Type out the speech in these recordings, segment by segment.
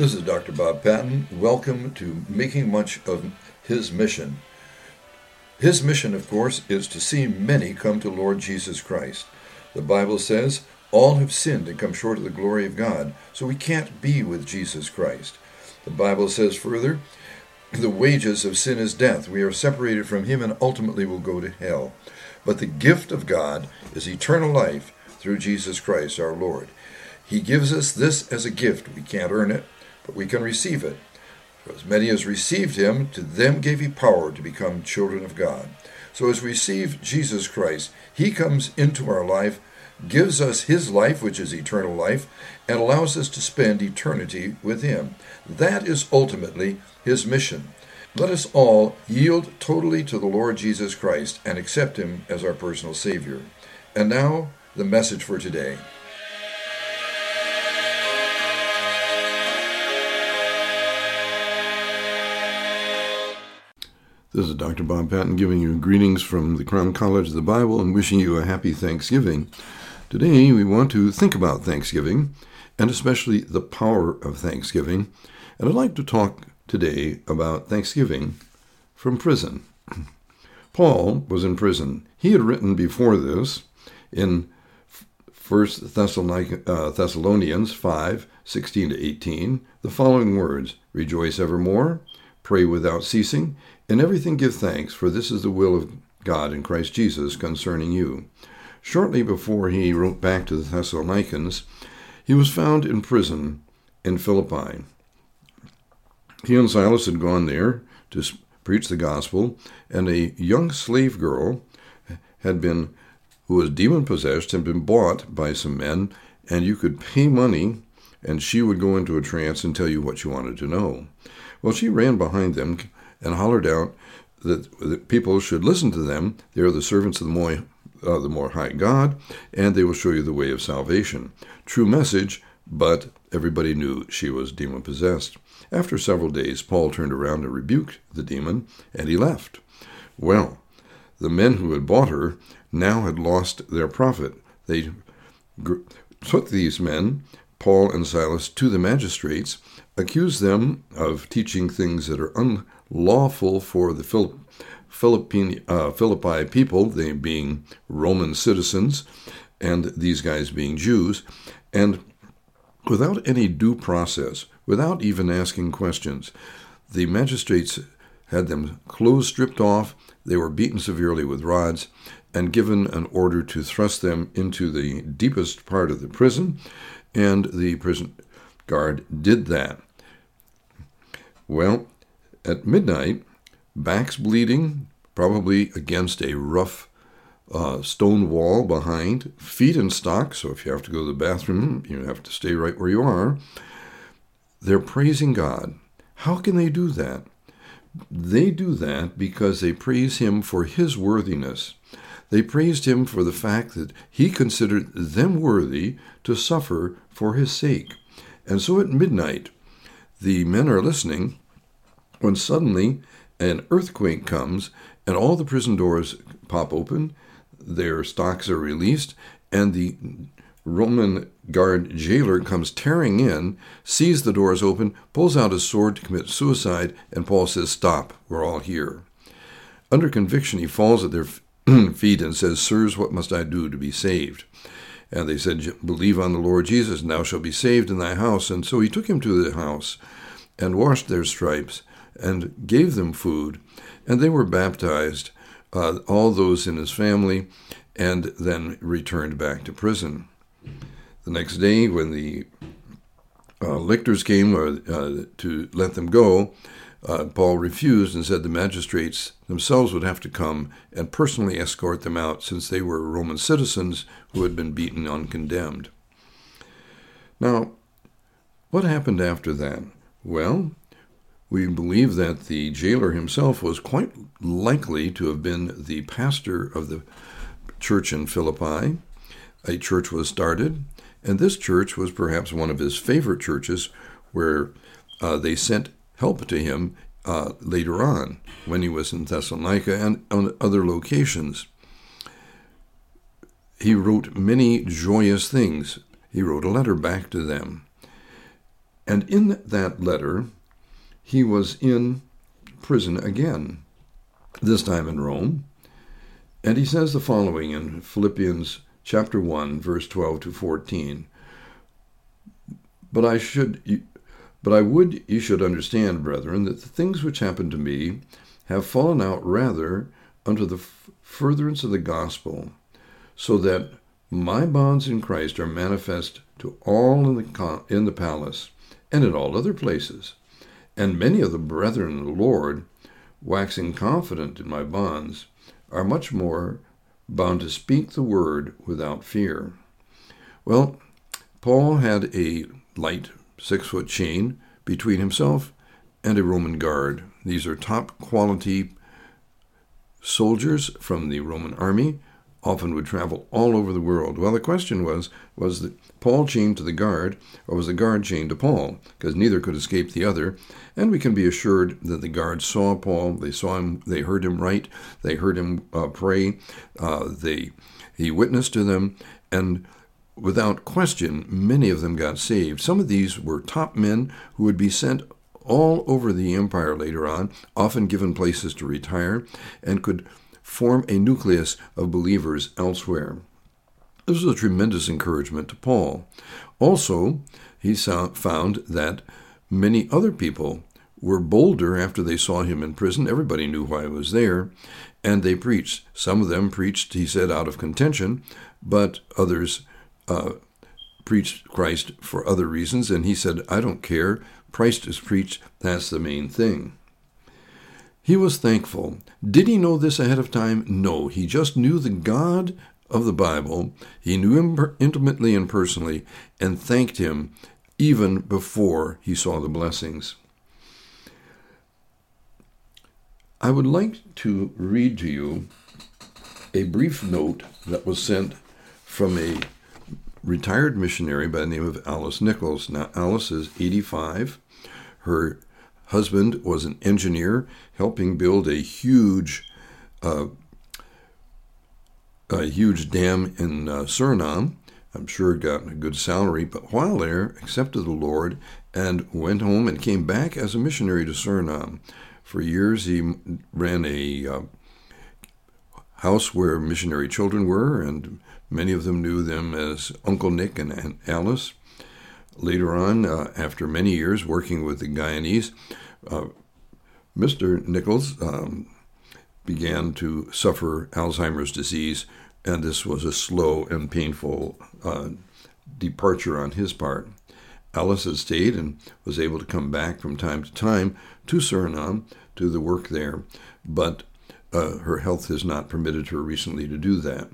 This is Dr. Bob Patton. Welcome to Making Much of His Mission. His mission, of course, is to see many come to Lord Jesus Christ. The Bible says, all have sinned and come short of the glory of God, so we can't be with Jesus Christ. The Bible says further, the wages of sin is death. We are separated from Him and ultimately will go to hell. But the gift of God is eternal life through Jesus Christ our Lord. He gives us this as a gift. We can't earn it, but we can receive it. For as many as received him, to them gave he power to become children of God. So as we receive Jesus Christ, he comes into our life, gives us his life, which is eternal life, and allows us to spend eternity with him. That is ultimately his mission. Let us all yield totally to the Lord Jesus Christ and accept him as our personal Savior. And now, the message for today. This is Dr. Bob Patton giving you greetings from the Crown College of the Bible and wishing you a happy Thanksgiving. Today we want to think about Thanksgiving and especially the power of Thanksgiving. And I'd like to talk today about Thanksgiving from prison. Paul was in prison. He had written before this in 1 uh, Thessalonians 5 16 to 18 the following words Rejoice evermore, pray without ceasing in everything give thanks, for this is the will of God in Christ Jesus concerning you. Shortly before he wrote back to the Thessalonians, he was found in prison in Philippi. He and Silas had gone there to preach the gospel, and a young slave girl had been, who was demon possessed, had been bought by some men, and you could pay money, and she would go into a trance and tell you what you wanted to know. Well, she ran behind them and hollered out that, that people should listen to them. They are the servants of the more, uh, the more high God, and they will show you the way of salvation. True message, but everybody knew she was demon possessed. After several days, Paul turned around and rebuked the demon, and he left. Well, the men who had bought her now had lost their profit. They took these men, Paul and Silas, to the magistrates, accused them of teaching things that are unlawful for the Philippine, uh, Philippi people, they being Roman citizens, and these guys being Jews, and without any due process, without even asking questions, the magistrates had them clothes stripped off, they were beaten severely with rods, and given an order to thrust them into the deepest part of the prison, and the prison guard did that. Well, at midnight, backs bleeding, probably against a rough uh, stone wall behind, feet in stocks, so if you have to go to the bathroom, you have to stay right where you are. They're praising God. How can they do that? They do that because they praise Him for His worthiness. They praised Him for the fact that He considered them worthy to suffer for His sake. And so at midnight, the men are listening when suddenly an earthquake comes and all the prison doors pop open, their stocks are released, and the Roman guard jailer comes tearing in, sees the doors open, pulls out his sword to commit suicide, and Paul says, Stop, we're all here. Under conviction, he falls at their feet and says, Sirs, what must I do to be saved? And they said, Believe on the Lord Jesus, and thou shalt be saved in thy house. And so he took him to the house and washed their stripes and gave them food, and they were baptized, uh, all those in his family, and then returned back to prison. The next day, when the uh, lictors came uh, to let them go, uh, Paul refused and said the magistrates themselves would have to come and personally escort them out since they were Roman citizens who had been beaten uncondemned. Now, what happened after that? Well, we believe that the jailer himself was quite likely to have been the pastor of the church in Philippi. A church was started, and this church was perhaps one of his favorite churches where uh, they sent help to him uh, later on when he was in Thessalonica and on other locations. He wrote many joyous things. He wrote a letter back to them. And in that letter, he was in prison again, this time in Rome. And he says the following in Philippians chapter 1, verse 12 to 14. But I should but I would you should understand, brethren, that the things which happened to me have fallen out rather unto the furtherance of the gospel, so that my bonds in Christ are manifest to all in the, in the palace and in all other places. And many of the brethren in the Lord, waxing confident in my bonds, are much more bound to speak the word without fear. Well, Paul had a light six foot chain between himself and a Roman guard. These are top quality soldiers from the Roman army, often would travel all over the world. Well, the question was was Paul chained to the guard, or was the guard chained to Paul? Because neither could escape the other. And we can be assured that the guard saw Paul, they saw him, they heard him write, they heard him uh, pray, uh, they he witnessed to them, and without question, many of them got saved. Some of these were top men who would be sent all over the empire later on, often given places to retire, and could form a nucleus of believers elsewhere. This was a tremendous encouragement to Paul. Also, he found that many other people were bolder after they saw him in prison. Everybody knew why he was there, and they preached. Some of them preached, he said, out of contention, but others preached Christ for other reasons, and he said, I don't care. Christ is preached. That's the main thing. He was thankful. Did he know this ahead of time? No. He just knew the God of the Bible. He knew him intimately and personally and thanked him even before he saw the blessings. I would like to read to you a brief note that was sent from a retired missionary by the name of Alice Nichols. Now, Alice is 85. Her husband was an engineer helping build a huge, uh, a huge dam in uh, Suriname. I'm sure got a good salary, but while there, accepted the Lord and went home and came back as a missionary to Suriname. For years, he ran a uh, house where missionary children were, and many of them knew them as Uncle Nick and Aunt Alice. Later on, uh, after many years working with the Guyanese, uh, Mr. Nichols um, began to suffer Alzheimer's disease, and this was a slow and painful uh, departure on his part. Alice had stayed and was able to come back from time to time to Suriname to the work there, but uh, her health has not permitted her recently to do that.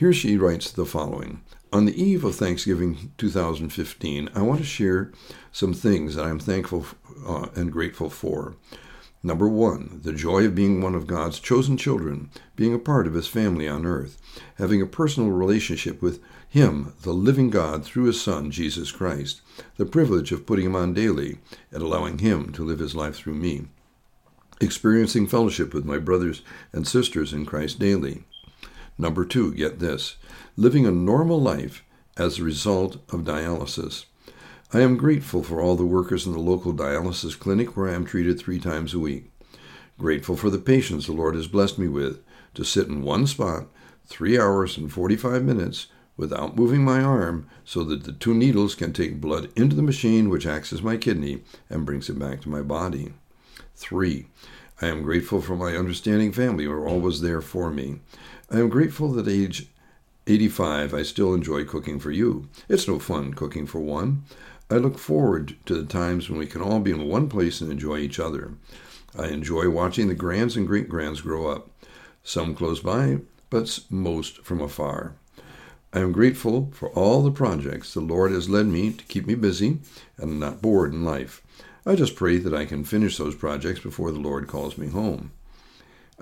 Here she writes the following On the eve of Thanksgiving 2015, I want to share some things that I'm thankful uh, and grateful for. Number one, the joy of being one of God's chosen children, being a part of His family on earth, having a personal relationship with Him, the living God, through His Son, Jesus Christ, the privilege of putting Him on daily and allowing Him to live His life through me experiencing fellowship with my brothers and sisters in Christ daily. Number two, get this, living a normal life as a result of dialysis. I am grateful for all the workers in the local dialysis clinic where I am treated three times a week. Grateful for the patience the Lord has blessed me with to sit in one spot three hours and 45 minutes without moving my arm so that the two needles can take blood into the machine which acts as my kidney and brings it back to my body. Three, I am grateful for my understanding family who are always there for me. I am grateful that age 85 I still enjoy cooking for you. It's no fun cooking for one. I look forward to the times when we can all be in one place and enjoy each other. I enjoy watching the grands and great grands grow up, some close by, but most from afar. I am grateful for all the projects the Lord has led me to keep me busy and not bored in life. I just pray that I can finish those projects before the Lord calls me home.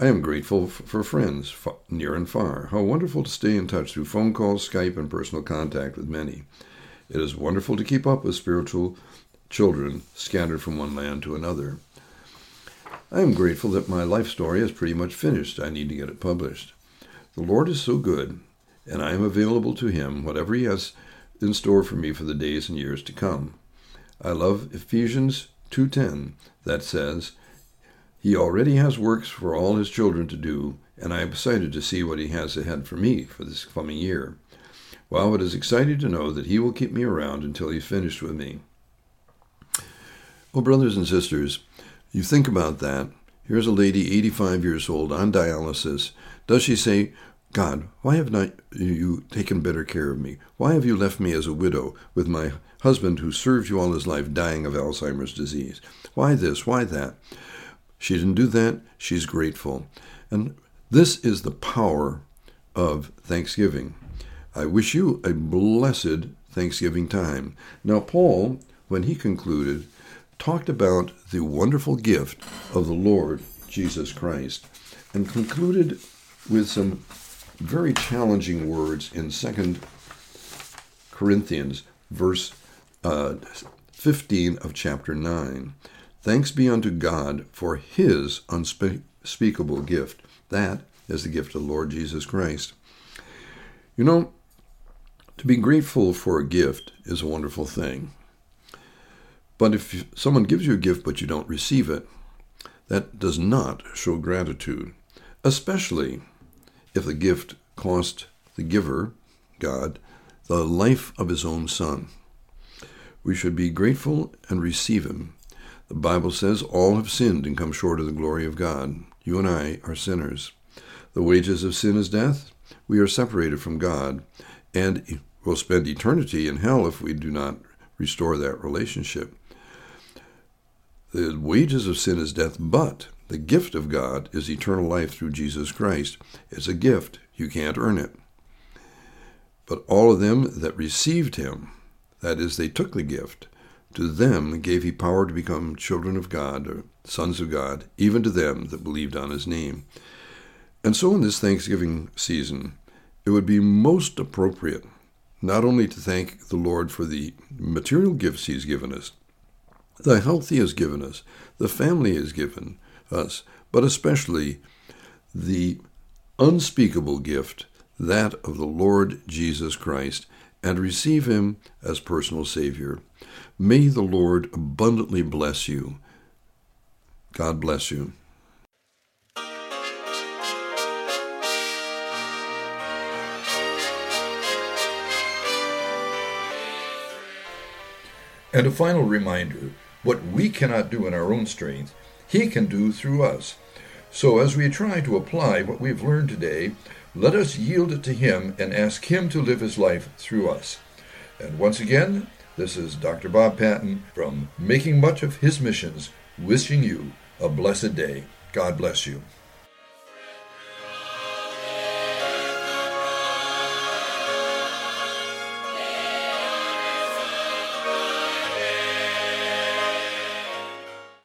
I am grateful for friends near and far. How wonderful to stay in touch through phone calls, Skype, and personal contact with many. It is wonderful to keep up with spiritual children scattered from one land to another. I am grateful that my life story is pretty much finished. I need to get it published. The Lord is so good, and I am available to Him, whatever He has in store for me for the days and years to come. I love Ephesians 2:10 that says, "He already has works for all his children to do, and I am excited to see what he has ahead for me for this coming year." Well, it is exciting to know that he will keep me around until he's finished with me. Well, brothers and sisters, you think about that. Here's a lady, 85 years old, on dialysis. Does she say, God, why have not you taken better care of me? Why have you left me as a widow with my husband who served you all his life dying of Alzheimer's disease? Why this? Why that? She didn't do that. She's grateful. And this is the power of Thanksgiving. I wish you a blessed Thanksgiving time. Now, Paul, when he concluded, talked about the wonderful gift of the Lord Jesus Christ and concluded with some very challenging words in 2 Corinthians, verse uh, 15 of chapter 9. Thanks be unto God for his unspeakable gift. That is the gift of the Lord Jesus Christ. You know, to be grateful for a gift is a wonderful thing. But if someone gives you a gift but you don't receive it, that does not show gratitude, especially if the gift cost the giver, God, the life of his own son. We should be grateful and receive him. The Bible says all have sinned and come short of the glory of God. You and I are sinners. The wages of sin is death. We are separated from God, and will spend eternity in hell if we do not restore that relationship. The wages of sin is death, but the gift of God is eternal life through Jesus Christ. It's a gift. You can't earn it. But all of them that received him, that is, they took the gift, to them gave he power to become children of God, or sons of God, even to them that believed on his name. And so in this Thanksgiving season, it would be most appropriate not only to thank the Lord for the material gifts he's given us, the health he has given us, the family he has given us, but especially the unspeakable gift, that of the Lord Jesus Christ, and receive him as personal Savior. May the Lord abundantly bless you. God bless you. And a final reminder what we cannot do in our own strength, He can do through us. So as we try to apply what we've learned today, let us yield it to Him and ask Him to live His life through us. And once again, this is Dr. Bob Patton from Making Much of His Missions, wishing you a blessed day. God bless you.